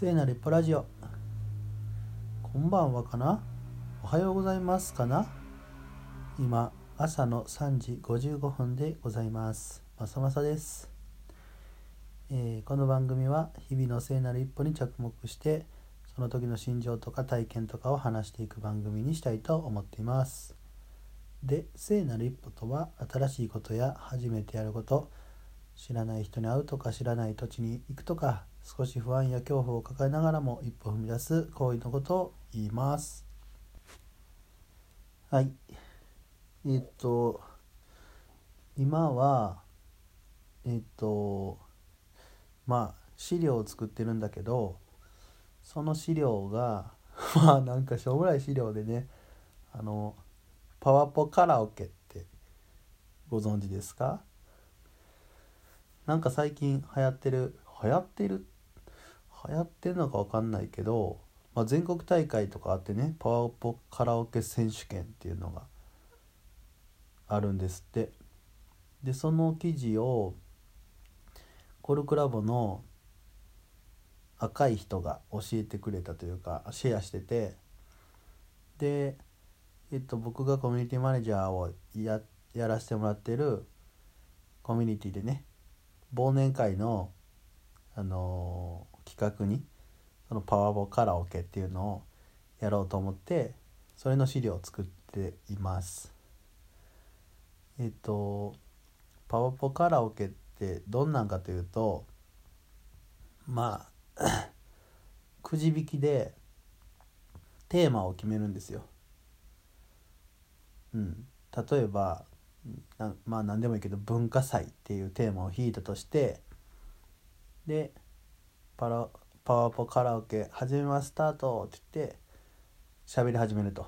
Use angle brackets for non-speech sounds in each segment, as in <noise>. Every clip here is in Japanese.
聖なる一歩ラジオ。こんばんはかな？おはようございますかな？今朝の3時55分でございます。まさまさです、えーこの番組は日々の聖なる一歩に着目してその時の心情とか体験とかを話していく番組にしたいと思っています。で聖なる一歩とは新しいことや初めてやること知らない人に会うとか知らない土地に行くとか少し不安や恐怖を抱えながらも一歩踏み出す行為のことを言います。はい。えっと今はえっとまあ資料を作ってるんだけどその資料が <laughs> まあなんかしょうもない資料でねあのパワポカラオケってご存知ですか？なんか最近流行ってる流行ってる流行ってるのか分かんないけど、まあ、全国大会とかあってねパワポカラオケ選手権っていうのがあるんですって。でその記事をコルクラボの赤い人が教えてくれたというかシェアしてて。で、えっと、僕がコミュニティマネージャーをややらせてもらってるコミュニティでね忘年会の、あの企画にそのパワボカラオケっていうのをやろうと思ってそれの資料を作っています。えっとパワポカラオケってどんなんかというとまあ <coughs> くじ引きでテーマを決めるんですよ。うん、例えばなまあ何でもいいけど文化祭っていうテーマを引いたとしてでパラパワポカラオケ始めますスタートって言って喋り始めると。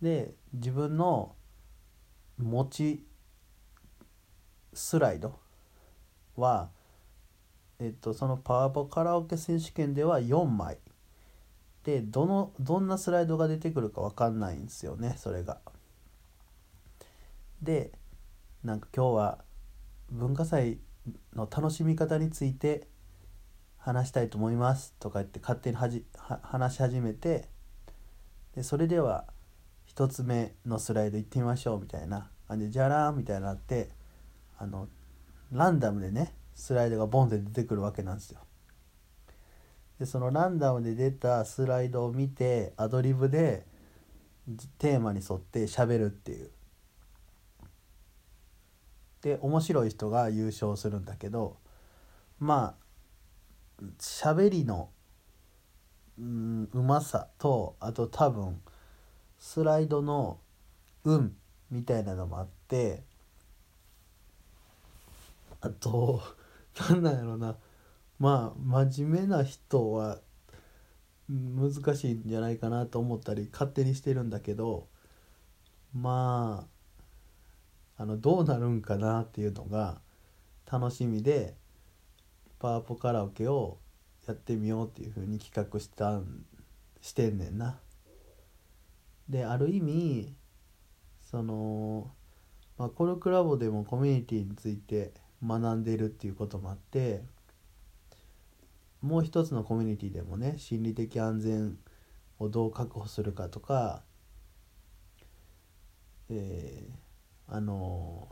で自分の持ちスライドは、えっと、そのパワポカラオケ選手権では4枚でどのどんなスライドが出てくるか分かんないんですよねそれが。でなんか今日は文化祭の楽しみ方について話したいと思いますとか言って勝手にはじ話し始めてでそれでは1つ目のスライド行ってみましょうみたいな感じでじゃらーんみたいになってあのランダムでねスライドがボンって出てくるわけなんですよ。でそのランダムで出たスライドを見てアドリブでテーマに沿って喋るっていう。で面白い人が優勝するんだけどまあ喋りのうんうまさとあと多分スライドの運みたいなのもあってあとなんなんやろな。まあ真面目な人は難しいんじゃないかなと思ったり勝手にしてるんだけどまああのどうなるんかなっていうのが楽しみでパワポカラオケをやってみようっていうふうに企画したんしてんねんな。である意味その、まあ、コルクラボでもコミュニティについて学んでるっていうこともあってもう一つのコミュニティでもね心理的安全をどう確保するかとかえーあの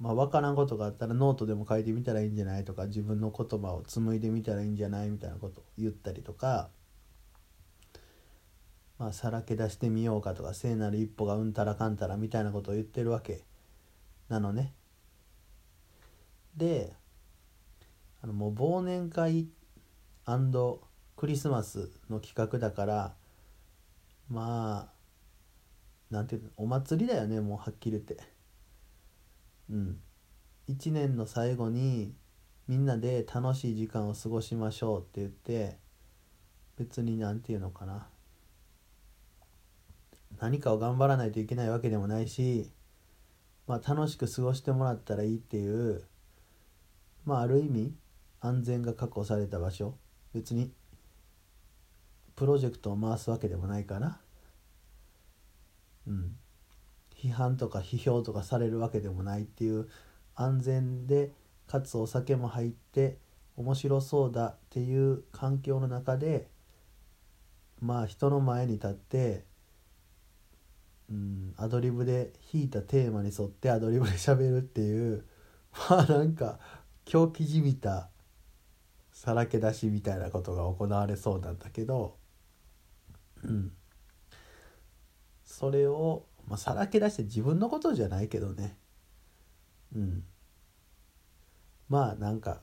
まあ分からんことがあったらノートでも書いてみたらいいんじゃないとか自分の言葉を紡いでみたらいいんじゃないみたいなことを言ったりとか、まあ、さらけ出してみようかとか聖なる一歩がうんたらかんたらみたいなことを言ってるわけなのね。であのもう忘年会クリスマスの企画だからまあなんていうのお祭りだよねもうはっきり言って。うん、1年の最後にみんなで楽しい時間を過ごしましょうって言って別に何て言うのかな。何かを頑張らないといけないわけでもないし、まあ、楽しく過ごしてもらったらいいっていうまあある意味安全が確保された場所。別にプロジェクトを回すわけでもないから。うん。批判とか批評とかされるわけでもないっていう安全でかつお酒も入って面白そうだっていう環境の中でまあ人の前に立ってうんアドリブで弾いたテーマに沿ってアドリブで喋るっていうまあなんか狂気じみたさらけ出しみたいなことが行われそうなんだけどうん。それを、まあ、さらけ出して自分のことじゃないけどねうんまあなんか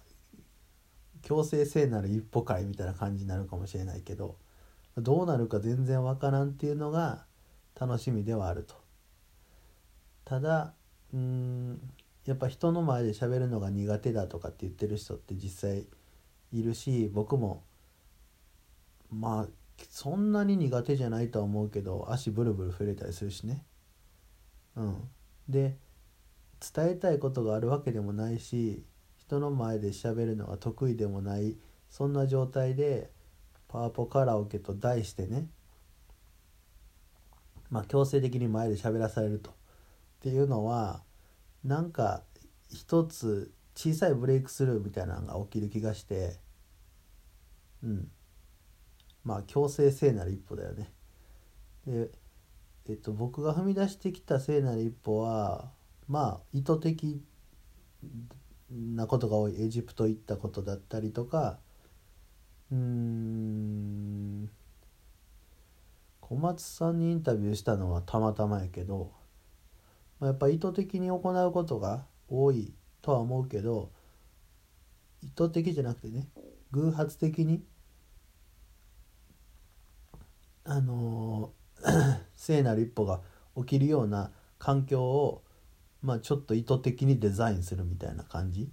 強制性なる一歩会みたいな感じになるかもしれないけどどうなるか全然わからんっていうのが楽しみではあると。ただうんやっぱ人の前で喋るのが苦手だとかって言ってる人って実際いるし僕もまあそんなに苦手じゃないとは思うけど足ブルブル触れたりするしね。うん、で伝えたいことがあるわけでもないし人の前で喋るのが得意でもないそんな状態でパワポカラオケと題してねまあ強制的に前で喋らされると。っていうのはなんか一つ小さいブレイクスルーみたいなのが起きる気がしてうん。まあ強制聖なる一歩だよね。でえっと僕が踏み出してきた聖なる一歩はまあ意図的なことが多い。エジプト行ったことだったりとか。うん。小松さんにインタビューしたのはたまたまやけど、まあ、やっぱ意図的に行うことが多いとは思うけど意図的じゃなくてね偶発的にあのー、<clears throat> 聖なる一歩が起きるような環境をまあちょっと意図的にデザインするみたいな感じ。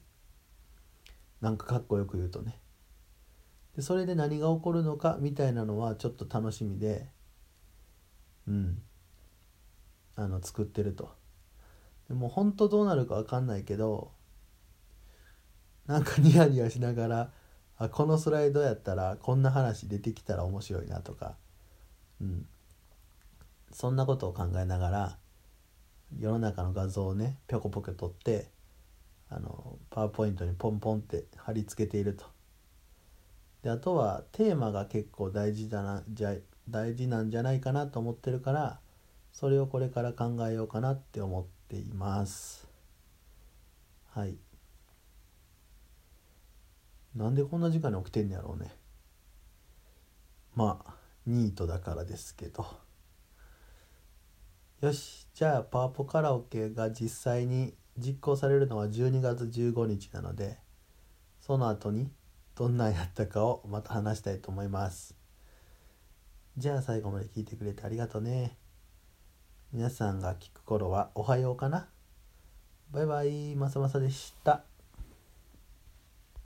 なんかかっこよく言うとね。でそれで何が起こるのかみたいなのはちょっと楽しみでうん。あの作ってると。でも本当どうなるか分かんないけどなんかニヤニヤしながらあこのスライドやったらこんな話出てきたら面白いなとか、うん、そんなことを考えながら世の中の画像をねぴょこぴょこ撮ってあのパワーポイントにポンポンって貼り付けていると。であとはテーマが結構大事だなじゃ大事なんじゃないかなと思ってるからそれをこれから考えようかなって思っています。はい。なんでこんな時間に起きてんねやろうね。まあニートだからですけど。よしじゃあパワポカラオケが実際に実行されるのは12月15日なのでその後にどんなんやったかをまた話したいと思います。じゃあ最後まで聞いてくれてありがとうね。皆さんが聞く頃はおはようかな。バイバイまさまさでした。